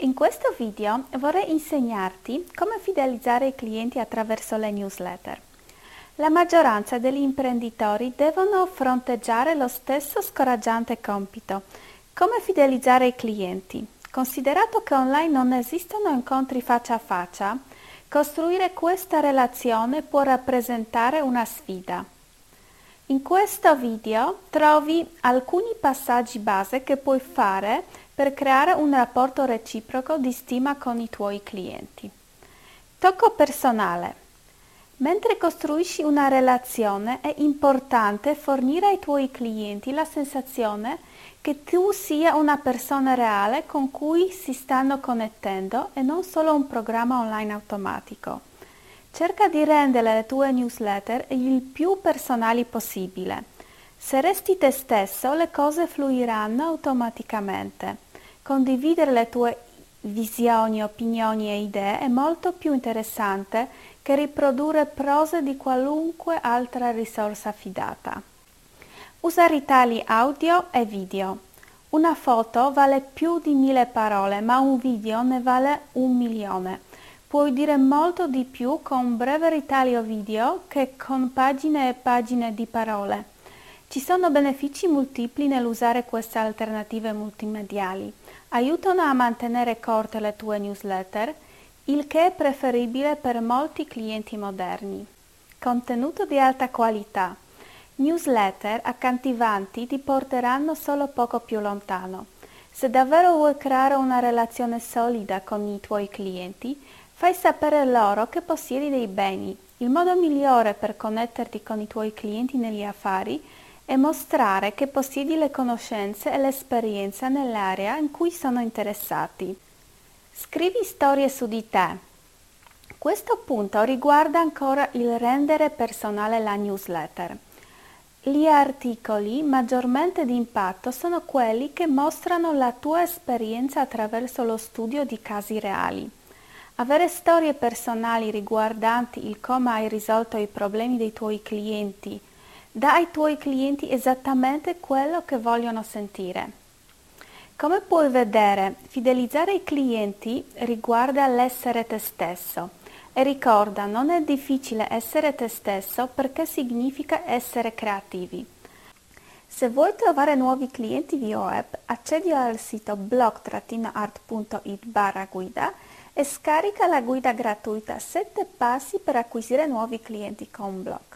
In questo video vorrei insegnarti come fidelizzare i clienti attraverso le newsletter. La maggioranza degli imprenditori devono fronteggiare lo stesso scoraggiante compito, come fidelizzare i clienti. Considerato che online non esistono incontri faccia a faccia, costruire questa relazione può rappresentare una sfida. In questo video trovi alcuni passaggi base che puoi fare per creare un rapporto reciproco di stima con i tuoi clienti. Tocco personale. Mentre costruisci una relazione è importante fornire ai tuoi clienti la sensazione che tu sia una persona reale con cui si stanno connettendo e non solo un programma online automatico. Cerca di rendere le tue newsletter il più personali possibile. Se resti te stesso, le cose fluiranno automaticamente. Condividere le tue visioni, opinioni e idee è molto più interessante che riprodurre prose di qualunque altra risorsa fidata. Usa ritagli audio e video. Una foto vale più di mille parole, ma un video ne vale un milione. Puoi dire molto di più con un breve ritaglio video che con pagine e pagine di parole. Ci sono benefici multipli nell'usare queste alternative multimediali. Aiutano a mantenere corte le tue newsletter, il che è preferibile per molti clienti moderni. Contenuto di alta qualità. Newsletter accattivanti ti porteranno solo poco più lontano. Se davvero vuoi creare una relazione solida con i tuoi clienti, Fai sapere loro che possiedi dei beni. Il modo migliore per connetterti con i tuoi clienti negli affari è mostrare che possiedi le conoscenze e l'esperienza nell'area in cui sono interessati. Scrivi storie su di te. Questo punto riguarda ancora il rendere personale la newsletter. Gli articoli maggiormente di impatto sono quelli che mostrano la tua esperienza attraverso lo studio di casi reali. Avere storie personali riguardanti il come hai risolto i problemi dei tuoi clienti dà ai tuoi clienti esattamente quello che vogliono sentire. Come puoi vedere, fidelizzare i clienti riguarda l'essere te stesso e ricorda, non è difficile essere te stesso perché significa essere creativi. Se vuoi trovare nuovi clienti via web, accedi al sito blog-art.it barra guida e scarica la guida gratuita 7 passi per acquisire nuovi clienti con blog.